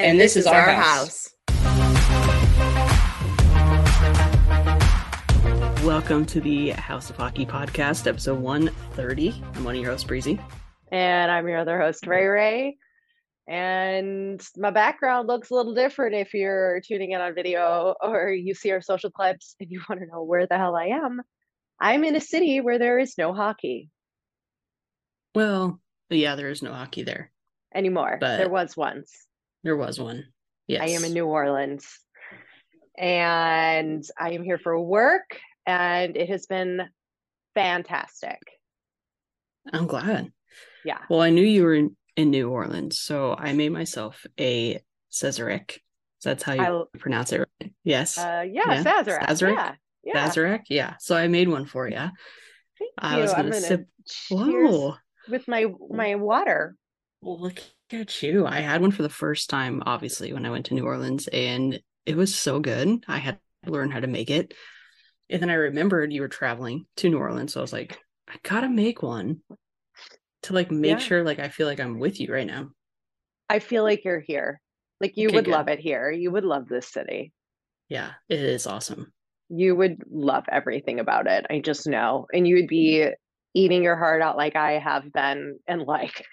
And, and this, this, is, our, our house. house. Welcome to the House of Hockey podcast, episode 130. I'm one of your hosts, Breezy. And I'm your other host, Ray Ray. And my background looks a little different if you're tuning in on video or you see our social clips and you want to know where the hell I am. I'm in a city where there is no hockey. Well, yeah, there is no hockey there anymore. But there was once. There was one. Yes. I am in New Orleans and I am here for work and it has been fantastic. I'm glad. Yeah. Well, I knew you were in, in New Orleans, so I made myself a Cesarec. So that's how you I, pronounce it, right? Yes. Uh, yeah, yeah. Sazerac. Sazerac. Yeah. yeah. Sazerac. Yeah. So I made one for you. Thank I you. was gonna, gonna sip. Whoa. With my my water. Well, look at you. I had one for the first time, obviously, when I went to New Orleans, and it was so good. I had to learn how to make it. And then I remembered you were traveling to New Orleans. So I was like, I gotta make one to like make yeah. sure like I feel like I'm with you right now. I feel like you're here. Like you okay, would good. love it here. You would love this city. Yeah, it is awesome. You would love everything about it. I just know. And you would be eating your heart out like I have been and like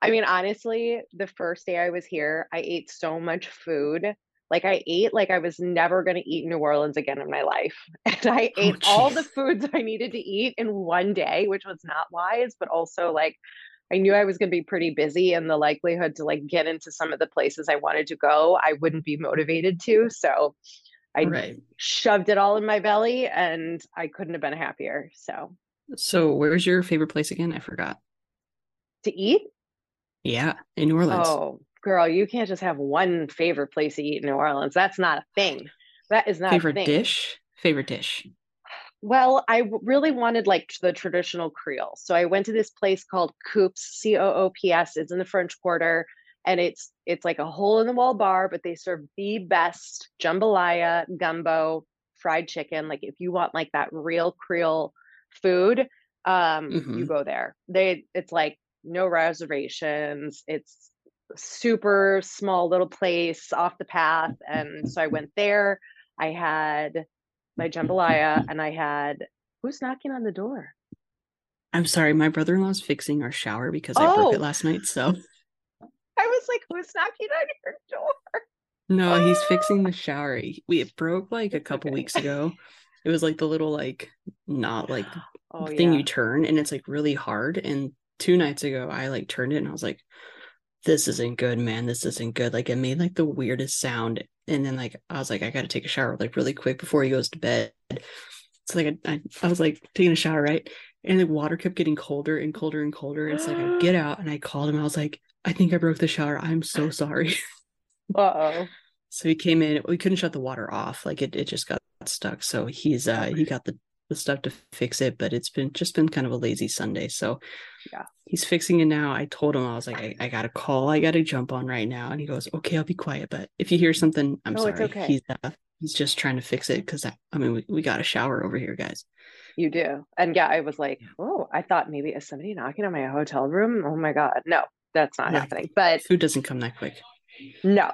I mean, honestly, the first day I was here, I ate so much food. Like I ate like I was never going to eat New Orleans again in my life. And I oh, ate all the foods I needed to eat in one day, which was not wise, but also like I knew I was going to be pretty busy and the likelihood to like get into some of the places I wanted to go, I wouldn't be motivated to. So I right. shoved it all in my belly and I couldn't have been happier. So So where's your favorite place again? I forgot. To eat? Yeah, in New Orleans. Oh, girl, you can't just have one favorite place to eat in New Orleans. That's not a thing. That is not favorite dish. Favorite dish. Well, I really wanted like the traditional Creole, so I went to this place called Coops, C O O P S. It's in the French Quarter, and it's it's like a hole in the wall bar, but they serve the best jambalaya, gumbo, fried chicken. Like if you want like that real Creole food, um, mm-hmm. you go there. They it's like no reservations. It's super small little place off the path. And so I went there. I had my jambalaya and I had who's knocking on the door? I'm sorry, my brother in law's fixing our shower because I broke it oh. last night. So I was like, who's knocking on your door? No, he's fixing the shower. We it broke like a couple okay. weeks ago. It was like the little like not like oh, thing yeah. you turn and it's like really hard and two nights ago I like turned it and I was like, this isn't good, man. This isn't good. Like it made like the weirdest sound. And then like I was like, I gotta take a shower like really quick before he goes to bed. So like I, I, was like taking a shower, right? And the water kept getting colder and colder and colder. And so like I get out and I called him. I was like, I think I broke the shower. I'm so sorry. Uh oh. so he came in. We couldn't shut the water off. Like it, it just got stuck. So he's uh he got the the stuff to fix it, but it's been just been kind of a lazy Sunday. So yeah, he's fixing it now. I told him I was like, I, I got a call, I got to jump on right now, and he goes, okay, I'll be quiet. But if you hear something, I'm oh, sorry. Okay. He's uh, he's just trying to fix it because I, I, mean we, we got a shower over here, guys. You do, and yeah, I was like, oh, I thought maybe is somebody knocking on my hotel room? Oh my god, no, that's not happening. But food doesn't come that quick. No,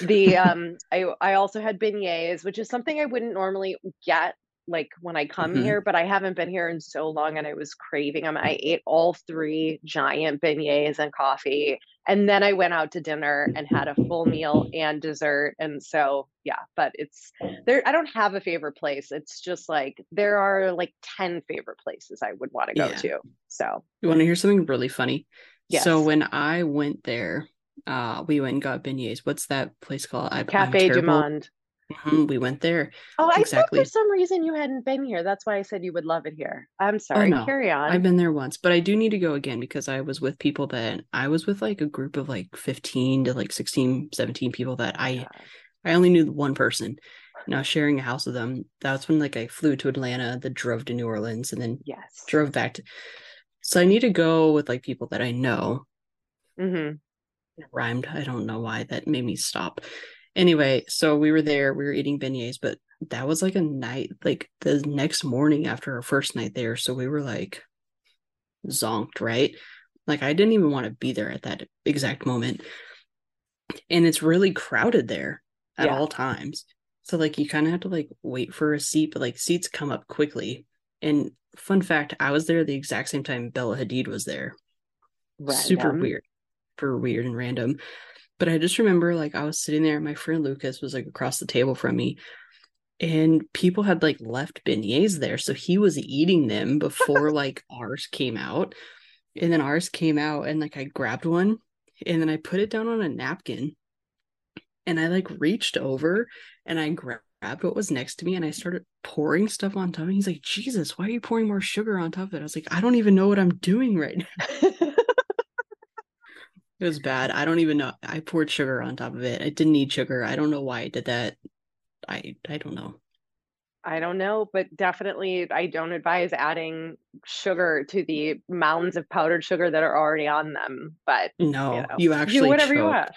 the um, I I also had beignets, which is something I wouldn't normally get like when I come mm-hmm. here, but I haven't been here in so long and I was craving them. I ate all three giant beignets and coffee. And then I went out to dinner and had a full meal and dessert. And so, yeah, but it's there. I don't have a favorite place. It's just like there are like 10 favorite places I would want to go yeah. to. So, you want to hear something really funny? Yes. So, when I went there, uh, we went and got beignets. What's that place called? I, Cafe Du Monde. Mm-hmm, we went there. Oh, I exactly. thought for some reason you hadn't been here. That's why I said you would love it here. I'm oh, sorry. Oh, no. Carry on. I've been there once, but I do need to go again because I was with people that I was with like a group of like 15 to like 16, 17 people that I yeah. I only knew one person. And I was sharing a house with them. That's when like I flew to Atlanta, then drove to New Orleans, and then yes, drove back to. So I need to go with like people that I know. Mm-hmm. It rhymed. I don't know why that made me stop. Anyway, so we were there. We were eating beignets, but that was like a night, like the next morning after our first night there. So we were like zonked, right? Like I didn't even want to be there at that exact moment. And it's really crowded there at yeah. all times. So like you kind of have to like wait for a seat, but like seats come up quickly. And fun fact, I was there the exact same time Bella Hadid was there. Random. Super weird. For weird and random. But I just remember like I was sitting there, my friend Lucas was like across the table from me. And people had like left beignets there. So he was eating them before like ours came out. And then ours came out and like I grabbed one and then I put it down on a napkin and I like reached over and I grabbed what was next to me and I started pouring stuff on top. And he's like, Jesus, why are you pouring more sugar on top of it? I was like, I don't even know what I'm doing right now. it was bad. I don't even know. I poured sugar on top of it. I didn't need sugar. I don't know why I did that. I I don't know. I don't know, but definitely I don't advise adding sugar to the mounds of powdered sugar that are already on them. But no, you, know, you actually do whatever choke. you want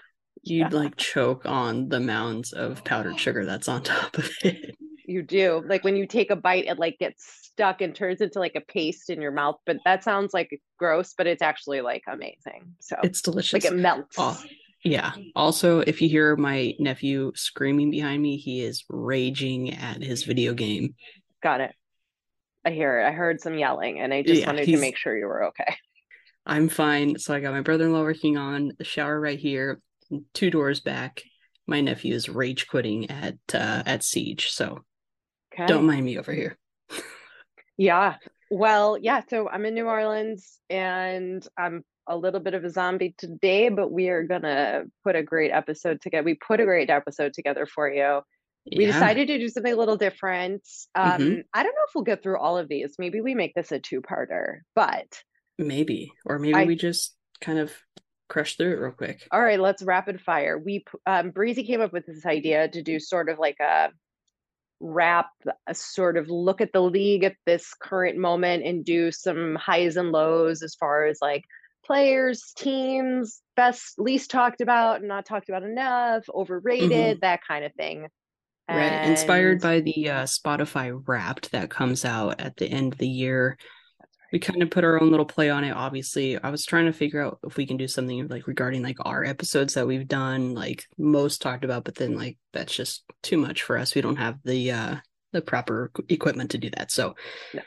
you'd yeah. like choke on the mounds of powdered sugar that's on top of it. You do. Like when you take a bite, it like gets stuck and turns into like a paste in your mouth. But that sounds like gross, but it's actually like amazing. So it's delicious. Like it melts. Oh, yeah. Also, if you hear my nephew screaming behind me, he is raging at his video game. Got it. I hear it. I heard some yelling and I just yeah, wanted to make sure you were okay. I'm fine. So I got my brother-in-law working on the shower right here two doors back, my nephew is rage quitting at uh, at Siege. So okay. don't mind me over here. Yeah. Well, yeah. So I'm in New Orleans and I'm a little bit of a zombie today, but we are gonna put a great episode together. We put a great episode together for you. Yeah. We decided to do something a little different. Um, mm-hmm. I don't know if we'll get through all of these. Maybe we make this a two-parter, but maybe, or maybe I, we just kind of crush through it real quick. All right, let's rapid fire. We um, Breezy came up with this idea to do sort of like a wrap, a sort of look at the league at this current moment and do some highs and lows as far as like players, teams, best, least talked about, not talked about enough, overrated, mm-hmm. that kind of thing. Right, inspired by the uh, Spotify Wrapped that comes out at the end of the year we kind of put our own little play on it obviously. I was trying to figure out if we can do something like regarding like our episodes that we've done like most talked about but then like that's just too much for us. We don't have the uh the proper equipment to do that. So yeah.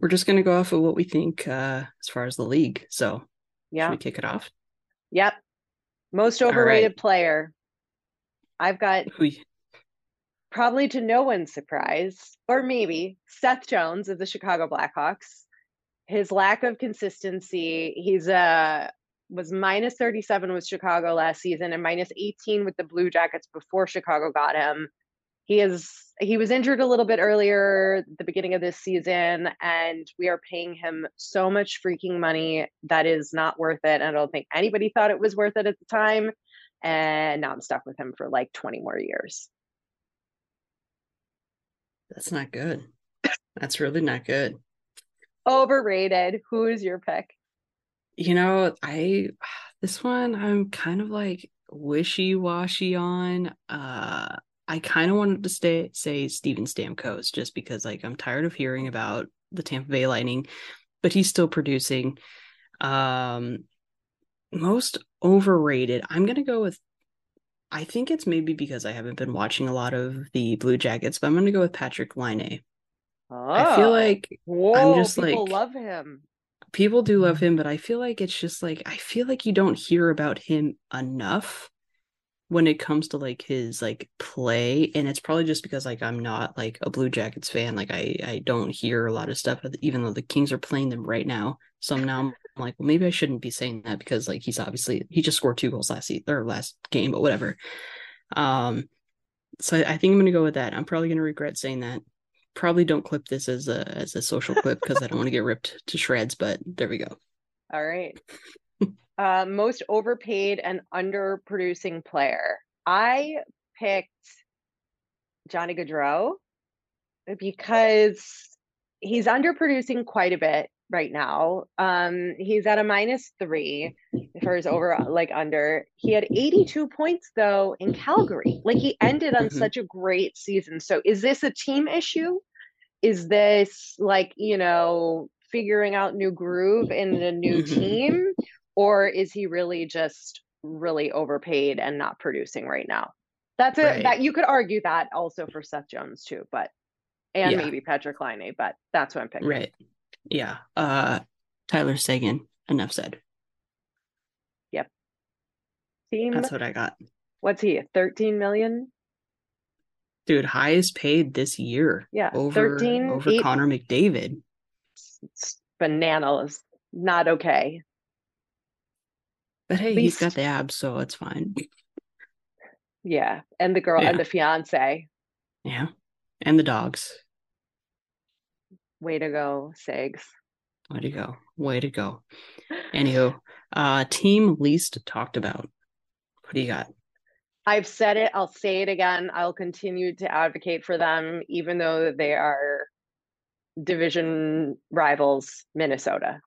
we're just going to go off of what we think uh as far as the league. So yeah. we kick it off? Yep. Most overrated right. player. I've got probably to no one's surprise or maybe seth jones of the chicago blackhawks his lack of consistency. He's uh was minus 37 with Chicago last season and minus 18 with the Blue Jackets before Chicago got him. He is he was injured a little bit earlier the beginning of this season and we are paying him so much freaking money that is not worth it. And I don't think anybody thought it was worth it at the time and now I'm stuck with him for like 20 more years. That's not good. That's really not good. Overrated. Who is your pick? You know, I this one I'm kind of like wishy-washy on. Uh I kind of wanted to stay say Steven Stamkos just because like I'm tired of hearing about the Tampa Bay Lightning, but he's still producing. Um most overrated. I'm gonna go with I think it's maybe because I haven't been watching a lot of the Blue Jackets, but I'm gonna go with Patrick Laine. Oh, I feel ah, like whoa, I'm just people like love him. People do love mm-hmm. him, but I feel like it's just like I feel like you don't hear about him enough when it comes to like his like play and it's probably just because like I'm not like a Blue Jackets fan like I I don't hear a lot of stuff uh, even though the Kings are playing them right now so now I'm like well maybe I shouldn't be saying that because like he's obviously he just scored two goals last season or last game but whatever um so I think I'm gonna go with that. I'm probably gonna regret saying that. Probably don't clip this as a as a social clip because I don't want to get ripped to shreds. But there we go. All right. uh, most overpaid and underproducing player. I picked Johnny Gaudreau because he's underproducing quite a bit right now. Um, he's at a minus three for his over like under. He had 82 points though in Calgary. Like he ended on mm-hmm. such a great season. So is this a team issue? Is this like, you know, figuring out new groove in a new mm-hmm. team? Or is he really just really overpaid and not producing right now? That's a right. that you could argue that also for Seth Jones too, but and yeah. maybe Patrick Laine, but that's what I'm picking. Right. Yeah. Uh Tyler Seguin, enough said. Team That's what I got. What's he? 13 million? Dude, highest paid this year. Yeah. Over 13 over eight, Connor McDavid. It's bananas. Not okay. But hey, Least... he's got the abs, so it's fine. Yeah. And the girl yeah. and the fiance. Yeah. And the dogs. Way to go, Segs. Way to go. Way to go. Anywho, uh team least talked about. What do you got? I've said it, I'll say it again. I'll continue to advocate for them, even though they are division rivals, Minnesota.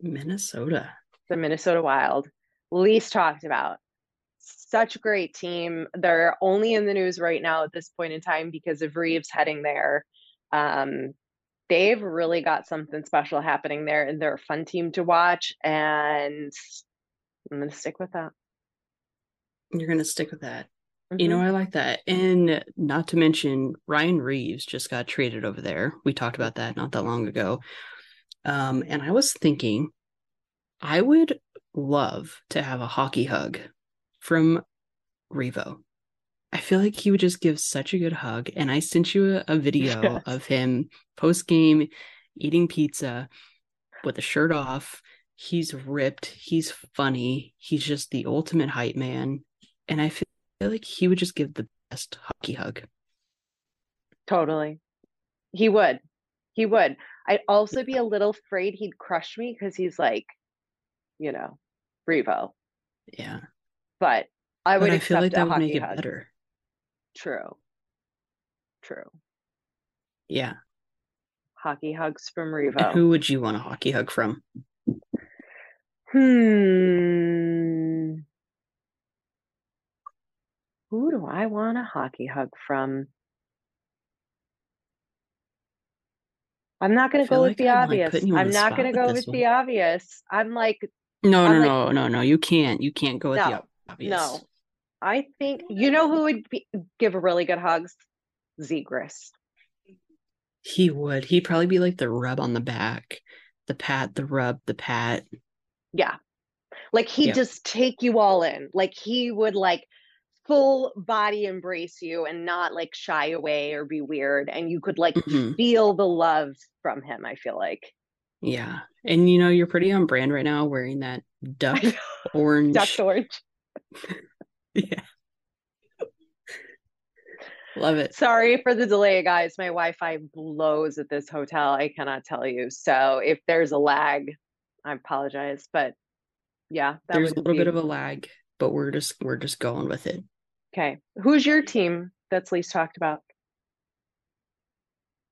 Minnesota. The Minnesota Wild. Least talked about. Such a great team. They're only in the news right now at this point in time because of Reaves heading there. Um, they've really got something special happening there and they're a fun team to watch and i'm going to stick with that you're going to stick with that mm-hmm. you know mm-hmm. i like that and not to mention ryan Reaves just got traded over there we talked about that not that long ago um, and i was thinking i would love to have a hockey hug from revo I feel like he would just give such a good hug. And I sent you a, a video yes. of him post game eating pizza with a shirt off. He's ripped. He's funny. He's just the ultimate hype man. And I feel like he would just give the best hockey hug. Totally. He would. He would. I'd also be a little afraid he'd crush me because he's like, you know, Revo. Yeah. But I would but I feel like that would make it hug. better. True. True. Yeah. Hockey hugs from Revo. who would you want a hockey hug from? Hmm. Who do I want a hockey hug from? I'm not going to go like with the I'm obvious. Like I'm not going to go with one. the obvious. I'm like, no, I'm no, like, no, no, no. You can't. You can't go with no, the obvious. No, I think you know who would be, give a really good hugs? Zegras. He would. He'd probably be like the rub on the back, the pat, the rub, the pat. Yeah. Like he'd just take you all in. Like he would like full body embrace you and not like shy away or be weird. And you could like mm-hmm. feel the love from him, I feel like. Yeah. And you know, you're pretty on brand right now wearing that duck orange. duck orange. yeah. Love it. Sorry for the delay, guys. My Wi Fi blows at this hotel. I cannot tell you. So if there's a lag, I apologize. But yeah, there's a little be... bit of a lag, but we're just we're just going with it. Okay. Who's your team that's least talked about?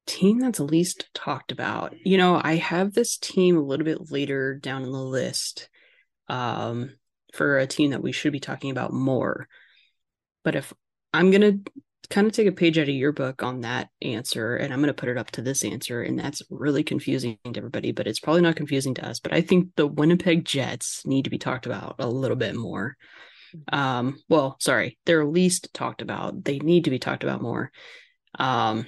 Team that's least talked about. You know, I have this team a little bit later down in the list. Um, for a team that we should be talking about more. But if I'm going to kind of take a page out of your book on that answer and I'm going to put it up to this answer, and that's really confusing to everybody, but it's probably not confusing to us. But I think the Winnipeg Jets need to be talked about a little bit more. Um, well, sorry, they're least talked about. They need to be talked about more. Um,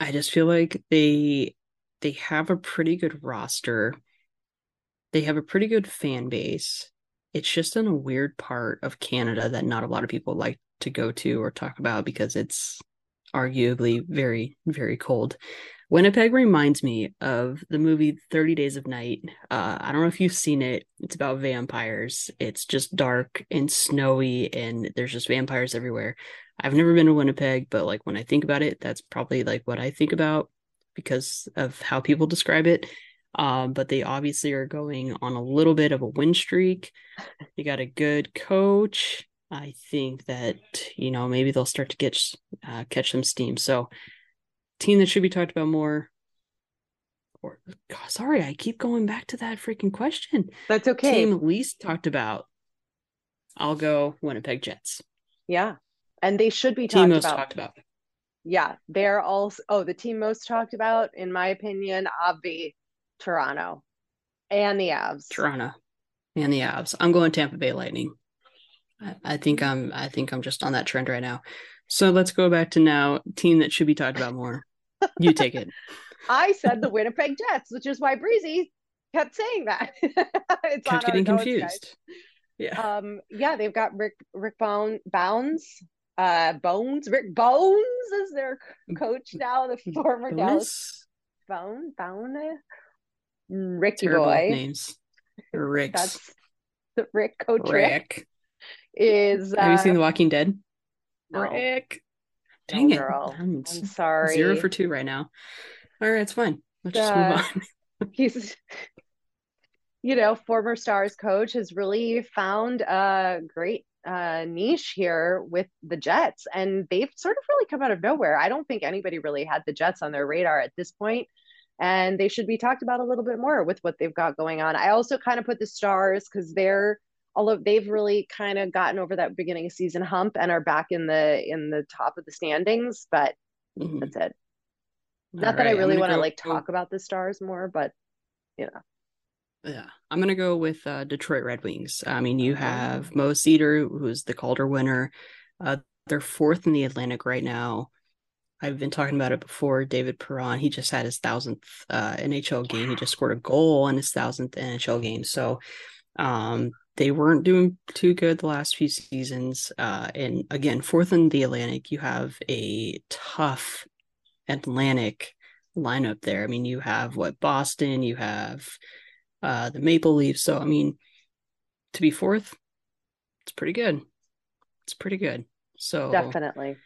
I just feel like they they have a pretty good roster. They have a pretty good fan base it's just in a weird part of Canada that not a lot of people like to go to or talk about because it's arguably very, very cold. Winnipeg reminds me of the movie 30 Days of Night. Uh, I don't know if you've seen it. It's about vampires. It's just dark and snowy, and there's just vampires everywhere. I've never been to Winnipeg, but like when I think about it, that's probably like what I think about because of how people describe it. Um, but they obviously are going on a little bit of a win streak. They got a good coach. I think that you know maybe they'll start to get uh, catch some steam. So, team that should be talked about more. Or, God, sorry, I keep going back to that freaking question. That's okay. Team least talked about. I'll go Winnipeg Jets. Yeah, and they should be talked about. talked about. Yeah, they're also. Oh, the team most talked about, in my opinion, Obvi, Toronto, and the Avs. Toronto, and the Avs. I'm going Tampa Bay Lightning. I, I think I'm. I think I'm just on that trend right now. So let's go back to now. Team that should be talked about more. You take it. I said the Winnipeg Jets, which is why Breezy kept saying that. it's kept getting confused. Yeah. Um, yeah, they've got Rick Rick Bone Bounds, uh Bones, Rick Bones is their coach now, the former Bonus? Dallas Bone, Bone, Ricky Terrible Boy. Names. Rick. That's the Rick coach Rick. Rick is uh, Have you seen The Walking Dead? Dang no, it. Girl. I'm, I'm sorry. Zero for two right now. All right, it's fine. Let's just move on. he's you know, former Stars coach has really found a great uh, niche here with the Jets, and they've sort of really come out of nowhere. I don't think anybody really had the Jets on their radar at this point, and they should be talked about a little bit more with what they've got going on. I also kind of put the Stars because they're although they've really kind of gotten over that beginning of season hump and are back in the in the top of the standings, but mm-hmm. that's it. Not All that right, I really want to like talk about the Stars more, but you know. Yeah, I'm gonna go with uh, Detroit Red Wings. I mean, you have Mo Seider, who's the Calder winner. Uh, they're fourth in the Atlantic right now. I've been talking about it before. David Perron, he just had his thousandth uh, NHL game. He just scored a goal in his thousandth NHL game. So um, they weren't doing too good the last few seasons. Uh, and again, fourth in the Atlantic, you have a tough Atlantic lineup there. I mean, you have what Boston, you have uh, the Maple Leafs. So, I mean, to be fourth, it's pretty good. It's pretty good. So, definitely,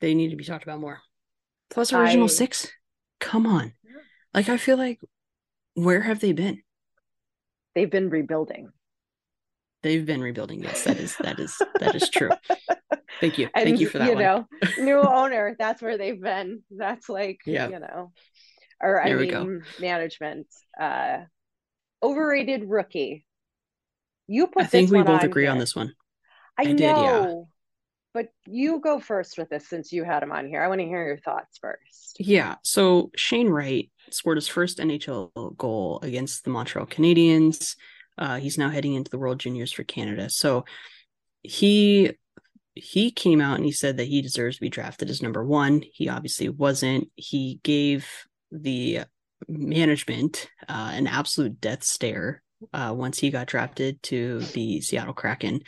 they need to be talked about more. Plus, original I... six. Come on. Like, I feel like, where have they been? They've been rebuilding. They've been rebuilding. Yes, that is that is that is true. Thank you. And, Thank you for that. You know, new owner. That's where they've been. That's like, yeah. you know, or there I mean, management. Uh, overrated rookie. You put. I think we both on agree here. on this one. I, I know, did, yeah. but you go first with this since you had him on here. I want to hear your thoughts first. Yeah. So Shane Wright scored his first NHL goal against the Montreal Canadiens. Uh, he's now heading into the World Juniors for Canada. So he he came out and he said that he deserves to be drafted as number one. He obviously wasn't. He gave the management uh, an absolute death stare uh, once he got drafted to the Seattle Kraken.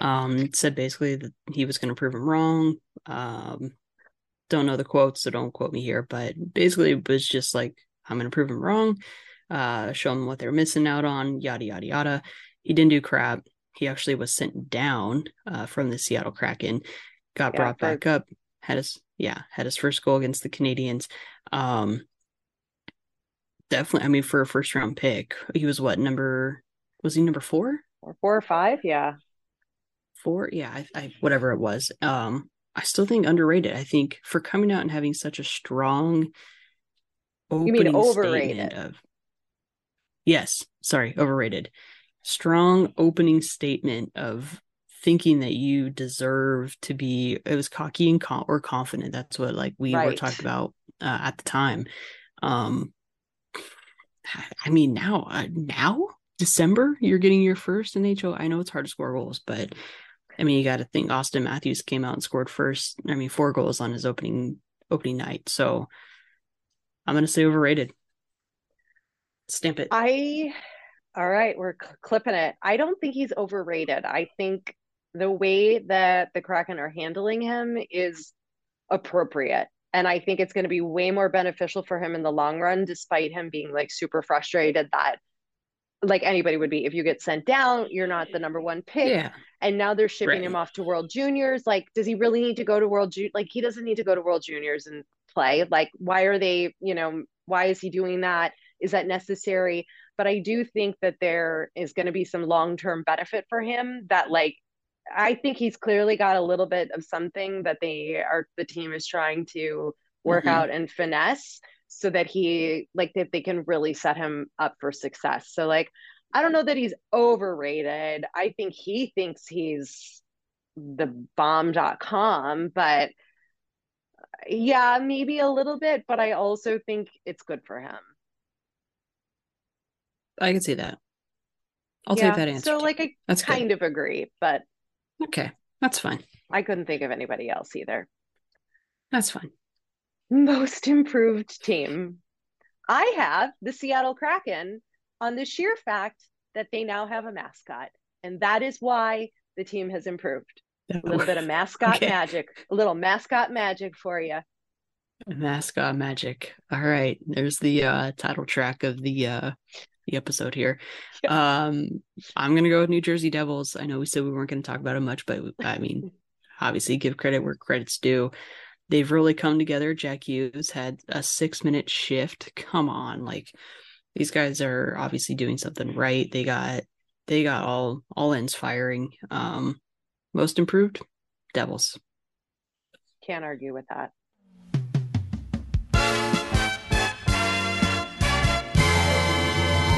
Um, said basically that he was going to prove him wrong. Um, don't know the quotes, so don't quote me here, but basically it was just like, I'm going to prove him wrong, uh, show them what they're missing out on, yada, yada, yada. He didn't do crap. He actually was sent down uh, from the Seattle Kraken, got yeah, brought back up, had his, yeah, had his first goal against the Canadiens. Um, definitely. I mean, for a first round pick, he was what number? Was he number four? Or four or five? Yeah, four. Yeah, I, I whatever it was. Um, I still think underrated. I think for coming out and having such a strong you mean overrated of yes, sorry, overrated. Strong opening statement of thinking that you deserve to be it was cocky and con- or confident that's what like we right. were talking about uh, at the time um I mean, now, uh, now December, you're getting your first NHL. I know it's hard to score goals, but I mean, you got to think austin Matthews came out and scored first. I mean, four goals on his opening opening night. So I'm going to say overrated. Stamp it. I. All right, we're cl- clipping it. I don't think he's overrated. I think the way that the Kraken are handling him is appropriate. And I think it's going to be way more beneficial for him in the long run, despite him being like super frustrated that like anybody would be. If you get sent down, you're not the number one pick. Yeah. And now they're shipping Right. him off to World Juniors. Like, does he really need to go to World Ju- Like, he doesn't need to go to World Juniors and play. Like, why are they, you know, why is he doing that? Is that necessary? But I do think that there is going to be some long term benefit for him that, like, I think he's clearly got a little bit of something that they are, the team is trying to work Mhm. out and finesse so that he, like, that they can really set him up for success. So, like, I don't know that he's overrated. I think he thinks he's the bomb.com, but yeah, maybe a little bit, but I also think it's good for him. I can see that. I'll yeah. take that answer. So like I That's good. kind of agree, but Okay. That's fine. I couldn't think of anybody else either. That's fine. Most improved team. I have the Seattle Kraken on the sheer fact that they now have a mascot. And that is why the team has improved. A little bit of mascot Okay. magic, a little mascot magic for you. Mascot magic. All right. There's the uh title track of the uh the episode here. Um I'm gonna go with New Jersey Devils. I know we said we weren't gonna talk about it much, but I mean obviously give credit where credit's due. They've really come together. Jack Hughes had a six minute shift. Come on, like these guys are obviously doing something right. They got they got all all ends firing. Um most improved Devils. Can't argue with that.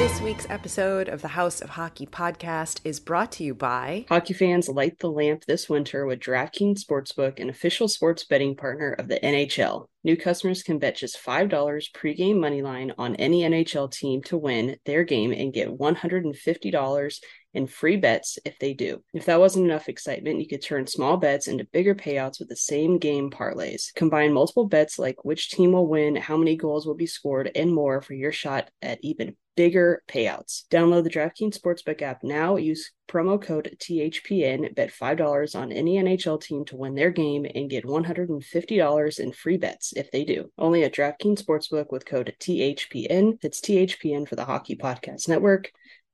This week's episode of the House of Hockey podcast is brought to you by Hockey fans light the lamp this winter with DraftKings Sportsbook, an official sports betting partner of the NHL. New customers can bet just $5 pregame money line on any NHL team to win their game and get $150 in free bets if they do. If that wasn't enough excitement, you could turn small bets into bigger payouts with the same game parlays. Combine multiple bets like which team will win, how many goals will be scored, and more for your shot at even bigger payouts. Download the DraftKings Sportsbook app now. Use promo code THPN. Bet $5 on any NHL team to win their game and get $150 in free bets if they do. Only at DraftKings Sportsbook with code THPN. It's THPN for the Hockey Podcast Network.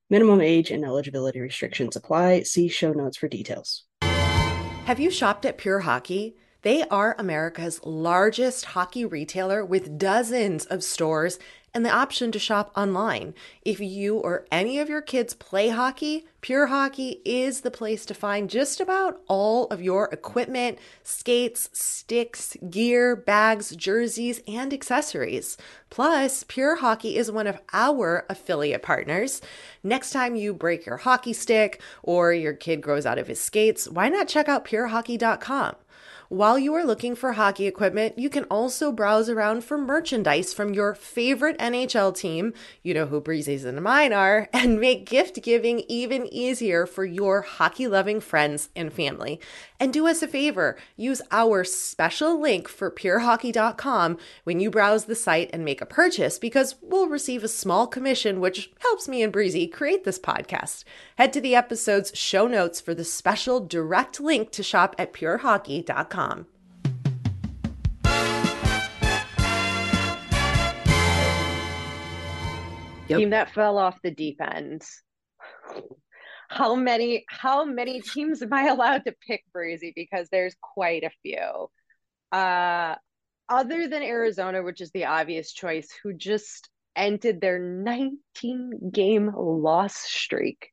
Minimum age and eligibility restrictions apply. See show notes for details. Have you shopped at Pure Hockey? They are America's largest hockey retailer with dozens of stores and the option to shop online. If you or any of your kids play hockey, Pure Hockey is the place to find just about all of your equipment, skates, sticks, gear, bags, jerseys, and accessories. Plus, Pure Hockey is one of our affiliate partners. Next time you break your hockey stick or your kid grows out of his skates, why not check out purehockey.com? While you are looking for hockey equipment, you can also browse around for merchandise from your favorite NHL team, you know who Breezy's and mine are, and make gift giving even easier for your hockey loving friends and family. And do us a favor, use our special link for purehockey.com when you browse the site and make a purchase because we'll receive a small commission, which helps me and Breezy create this podcast. Head to the episode's show notes for the special direct link to shop at purehockey.com. Yep. Team that fell off the deep end. How many how many teams am I allowed to pick Breezy? Because there's quite a few. Uh other than Arizona, which is the obvious choice, who just ended their 19 game loss streak.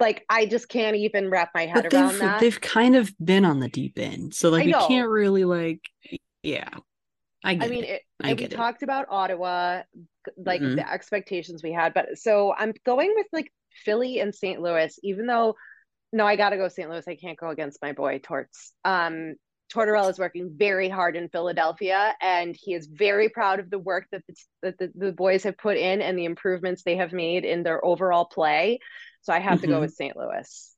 Like I just can't even wrap my head But around they've, that. they've kind of been on the deep end. So like we can't really like yeah. I I mean, it. it, I we it. talked about Ottawa, like Mhm. the expectations we had, but so I'm going with like Philly and St. Louis, even though no, I gotta go St. Louis. I can't go against my boy Torts. Um, Tortorella is working very hard in Philadelphia, and he is very proud of the work that the, that the, the boys have put in and the improvements they have made in their overall play. So I have to go Mhm. with St. Louis.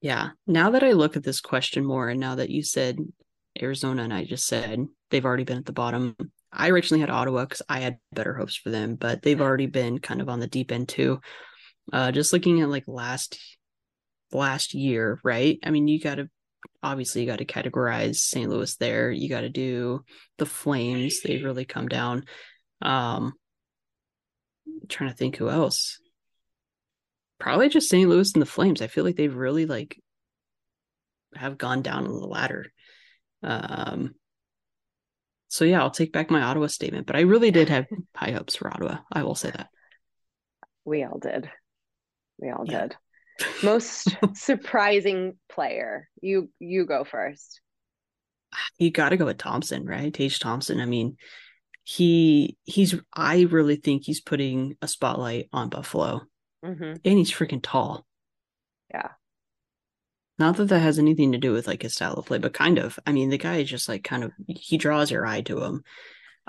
Yeah. Now that I look at this question more, and now that you said Arizona and I just said they've already been at the bottom, I originally had Ottawa because I had better hopes for them, but they've already been kind of on the deep end too. Uh, just looking at like last last year, right? I mean, you got to obviously you got to categorize St. Louis there. You got to do the Flames. They've really come down. Um, trying to think who else. Probably just St. Louis and the Flames. I feel like they've really like have gone down on the ladder. Um, so yeah, I'll take back my Ottawa statement, but I really did have high hopes for Ottawa. I will say that. We all did. We all yeah. did. Most surprising player. You you go first. You got to go with Thompson, right? Tage Thompson. I mean, he he's. I really think he's putting a spotlight on Buffalo, mm-hmm. and he's freaking tall. Yeah. Not that that has anything to do with like his style of play, but kind of. I mean, the guy is just like kind of he draws your eye to him.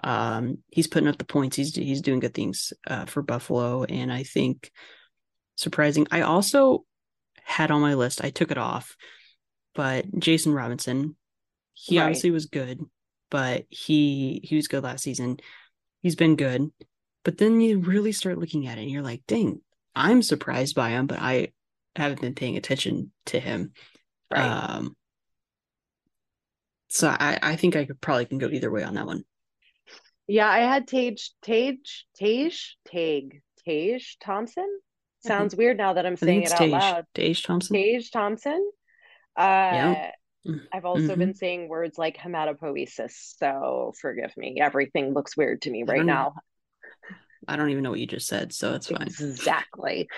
Um, he's putting up the points. He's he's doing good things uh, for Buffalo, and I think surprising. I also had on my list. I took it off, but Jason Robertson, he right. obviously was good, but he he was good last season. He's been good, but then you really start looking at it, and you're like, dang, I'm surprised by him, but I haven't been paying attention to him. Right. Um, so I, I think I could probably can go either way on that one. Yeah, I had Tage, Tage, Tage, Tage, Tage Thompson. Sounds weird now that I'm saying it out Tage. loud. Tage Thompson. Tage Thompson. Uh, yeah. I've also mm-hmm. been saying words like hematopoiesis, so forgive me. Everything looks weird to me right now. I don't even know what you just said, so it's fine. Exactly.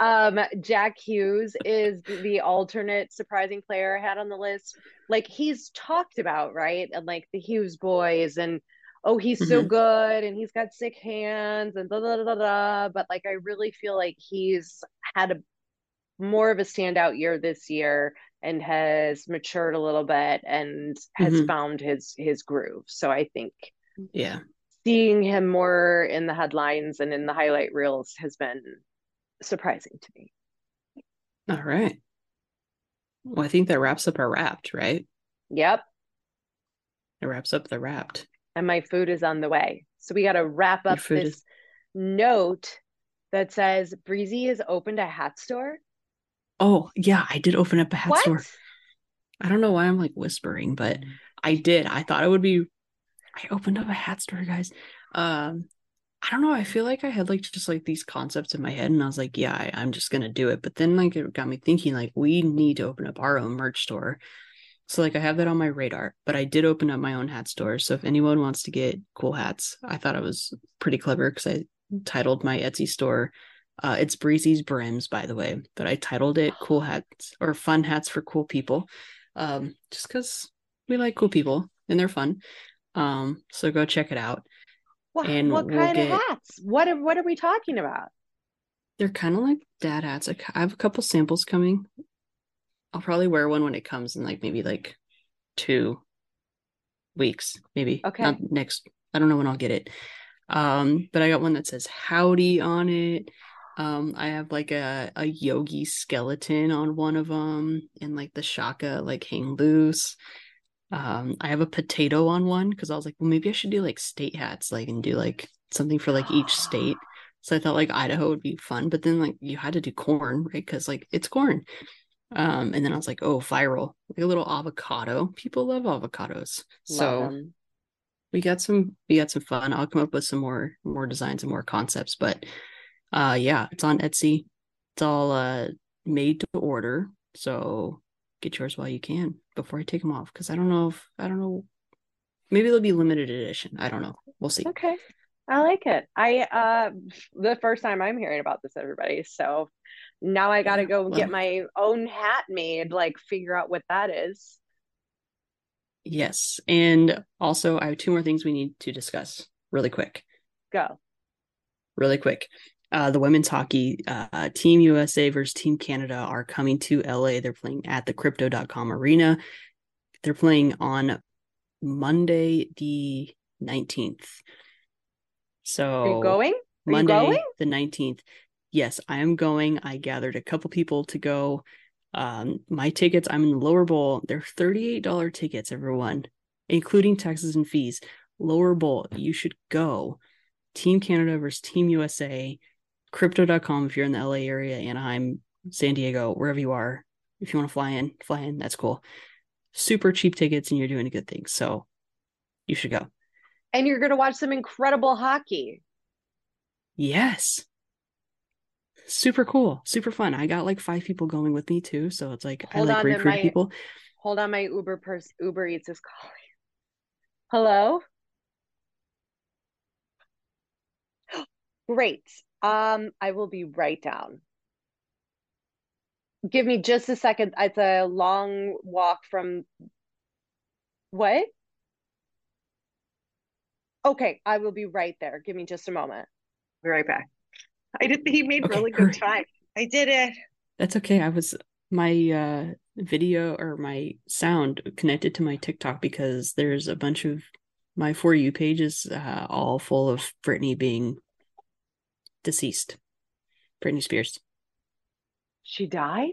Um, Jack Hughes is the alternate surprising player I had on the list. Like he's talked about, right? And like the Hughes boys and oh, he's mm-hmm. so good and he's got sick hands and da da da da. But like I really feel like he's had a more of a standout year this year and has matured a little bit and has mm-hmm. found his his groove. So I think yeah seeing him more in the headlines and in the highlight reels has been surprising to me. All right. Well, I think that wraps up our wrapped, right? Yep. It wraps up the wrapped. And my food is on the way. So we got to wrap up this is... note that says Breezy has opened a hat store. Oh, yeah, I did open up a hat what? store. I don't know why I'm like whispering, but I did. I thought it would be I opened up a hat store, guys. Um, I don't know. I feel like I had like just like these concepts in my head, and I was like, yeah, I, am just gonna do it. But then like it got me thinking, like we need to open up our own merch store. So like I have that on my radar. But I did open up my own hat store. So if anyone wants to get cool hats, I thought it was pretty clever because I titled my Etsy store. Uh, it's Breezy's Brims, by the way, but I titled it "Cool Hats" or "Fun Hats for Cool People," um, just because we like cool people and they're fun. Um, so go check it out. What, and what we'll kind get, of hats? What are, what are we talking about? They're kind of like dad hats. I have a couple samples coming. I'll probably wear one when it comes in like maybe like two weeks, maybe. Okay. Not next. I don't know when I'll get it. Um, but I got one that says howdy on it. Um, I have like a, a yogi skeleton on one of them and like the shaka like hang loose. Um, I have a potato on one because I was like, well, maybe I should do like state hats, like and do like something for like each state. So I thought like Idaho would be fun, but then like you had to do corn, right? Because like it's corn. Um, and then I was like, oh, viral, like a little avocado. People love avocados. Love so them. we got some we got some fun. I'll come up with some more more designs and more concepts. But uh yeah, it's on Etsy. It's all uh made to order. So get yours while you can before I take them off because I don't know if I don't know. Maybe they'll be limited edition. I don't know. We'll see. Okay. I like it. I uh the first time I'm hearing about this, everybody. So now I gotta go well, get my own hat made, like figure out what that is. Yes. And also I have two more things we need to discuss really quick. Go. Really quick uh, the women's hockey uh, team USA versus Team Canada are coming to LA. They're playing at the crypto.com arena. They're playing on Monday the 19th. So Are you going? Are Monday you going? the 19th. Yes, I am going. I gathered a couple people to go. Um, my tickets, I'm in the lower bowl. They're $38 tickets, everyone, including taxes and fees. Lower bowl, you should go. Team Canada versus Team USA crypto.com if you're in the LA area, Anaheim, San Diego, wherever you are. If you want to fly in, fly in. That's cool. Super cheap tickets and you're doing a good thing. So you should go. And you're going to watch some incredible hockey. Yes. Super cool, super fun. I got like five people going with me too, so it's like hold I like recruit my, people. Hold on, my Uber person Uber Eats is calling. Hello. Great. Um, I will be right down. Give me just a second. It's a long walk from what? Okay, I will be right there. Give me just a moment. Be right back. I did he made okay, really good time. I did it. That's okay. I was my uh video or my sound connected to my TikTok because there's a bunch of my for you pages uh, all full of Britney being deceased. Britney Spears. She died?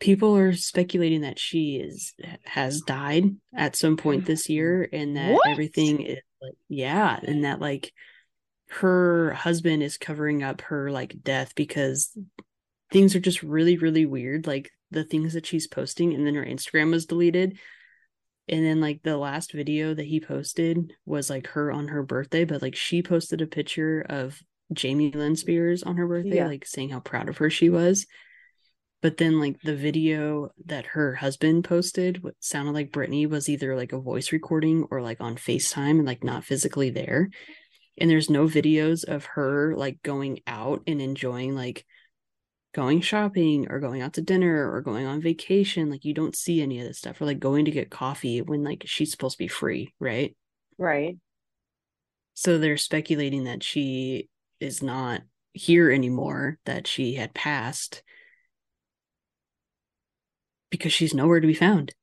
People are speculating that she is has died at some point this year and that what? everything is like yeah, and that like her husband is covering up her like death because things are just really really weird like the things that she's posting and then her Instagram was deleted and then like the last video that he posted was like her on her birthday but like she posted a picture of Jamie Lynn Spears on her birthday yeah. like saying how proud of her she was. But then like the video that her husband posted what sounded like Britney was either like a voice recording or like on FaceTime and like not physically there. And there's no videos of her like going out and enjoying like going shopping or going out to dinner or going on vacation. Like you don't see any of this stuff or like going to get coffee when like she's supposed to be free right? Right. So they're speculating that she is not here anymore that she had passed because she's nowhere to be found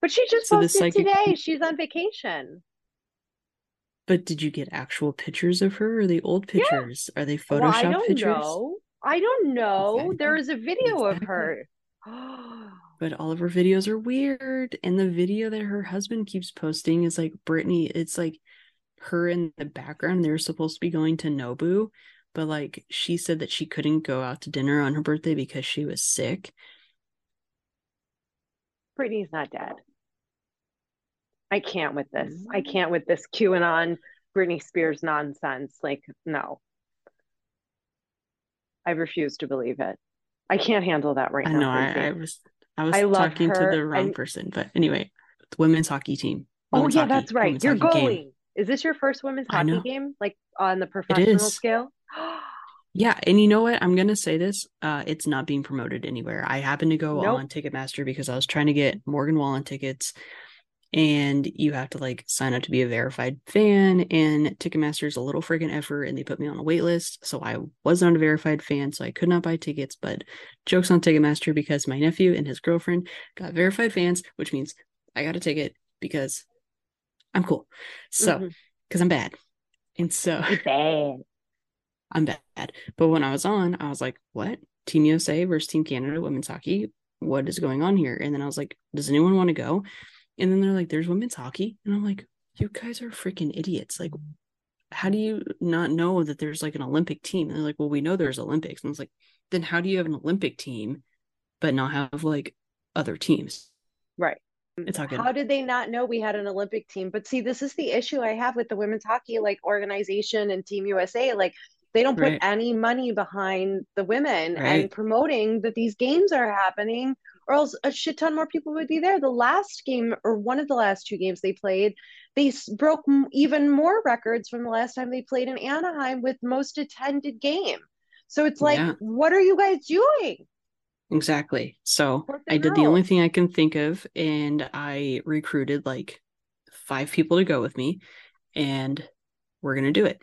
but she just so posted psychic- today she's on vacation but did you get actual pictures of her? Or the old pictures? Yeah. Are they Photoshop well, I don't pictures? Know. I don't know. Exactly. There is a video exactly. of her. but all of her videos are weird. And the video that her husband keeps posting is like Britney. It's like her in the background. They were supposed to be going to Nobu, but like she said that she couldn't go out to dinner on her birthday because she was sick. Britney's not dead. I can't with this. I mm. can't with this QAnon Britney Spears nonsense. Like, no. I refuse to believe it. I can't handle that right I now. Know, I, I, was I was I talking to the wrong person, but anyway, the women's hockey team. Oh, women's oh yeah, hockey, that's right. You're going. Game. Is this your first women's hockey game? Like on the professional scale? yeah, and you know what? I'm gonna say this. Uh, it's not being promoted anywhere. I happened to go nope. on Ticketmaster because I was trying to get Morgan Wallen tickets and you have to like sign up to be a verified fan and ticketmaster is a little freaking effort and they put me on a wait list so i was not a verified fan so i could not buy tickets but jokes on ticketmaster because my nephew and his girlfriend got verified fans which means i got a ticket because i'm cool so because mm-hmm. i'm bad and so bad i'm bad but when i was on i was like what team usa versus team canada women's hockey what is going on here and then i was like does anyone want to go and then they're like, there's women's hockey. And I'm like, you guys are freaking idiots. Like, how do you not know that there's like an Olympic team? And they're like, well, we know there's Olympics. And I was like, then how do you have an Olympic team, but not have like other teams? Right. Mm, it's all good. How did they not know we had an Olympic team? But see, this is the issue I have with the women's hockey like organization and Team USA. Like they don't put right. any money behind the women right. and promoting that these games are happening or else a shit ton more people would be there. The last game, or one of the last two games they played, they broke even more records from the last time they played in Anaheim with most attended game. So it's like, yeah. what are you guys doing? Exactly. So I did the only thing I can think of, and I recruited like five people to go with me, and we're gonna do it.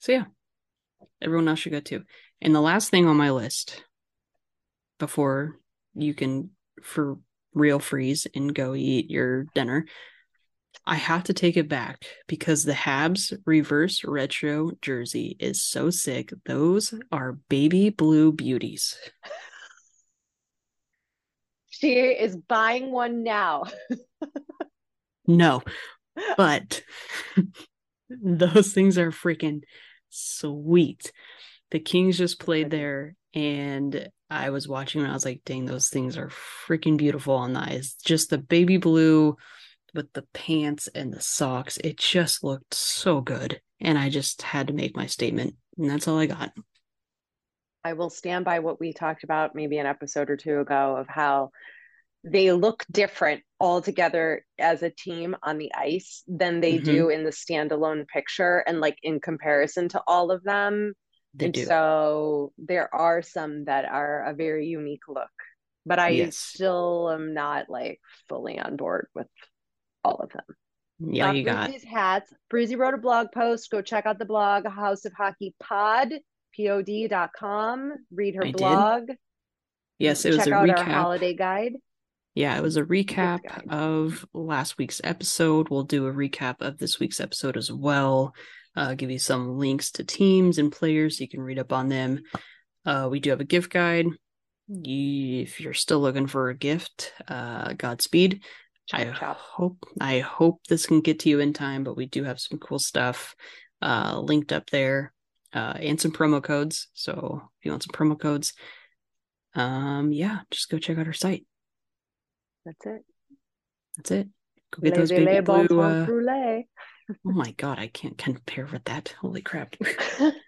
So yeah, everyone else should go too. And the last thing on my list before you can for real freeze and go eat your dinner. I have to take it back because the Habs reverse retro jersey is so sick. Those are baby blue beauties. She is buying one now. no, but those things are freaking sweet. The Kings just played there and I was watching and I was like, dang, those things are freaking beautiful on the eyes. Just the baby blue with the pants and the socks. It just looked so good. and I just had to make my statement, and that's all I got. I will stand by what we talked about maybe an episode or two ago of how they look different altogether as a team on the ice than they mm-hmm. do in the standalone picture and like in comparison to all of them. They and do. so there are some that are a very unique look, but I yes. still am not like fully on board with all of them. Yeah, uh, you got these hats. Bruzy wrote a blog post. Go check out the blog, House of Hockey Pod, pod.com. Read her I blog. Did. Yes, it was check a out recap. our holiday guide. Yeah, it was a recap of last week's episode. We'll do a recap of this week's episode as well. Uh, give you some links to teams and players so you can read up on them. Uh, we do have a gift guide. if you're still looking for a gift, uh, Godspeed. Chop, I chop. hope I hope this can get to you in time, but we do have some cool stuff uh, linked up there uh, and some promo codes. So if you want some promo codes, um, yeah, just go check out our site. That's it. That's it. Go get those baby blue. Uh... oh my god, I can't compare with that. Holy crap.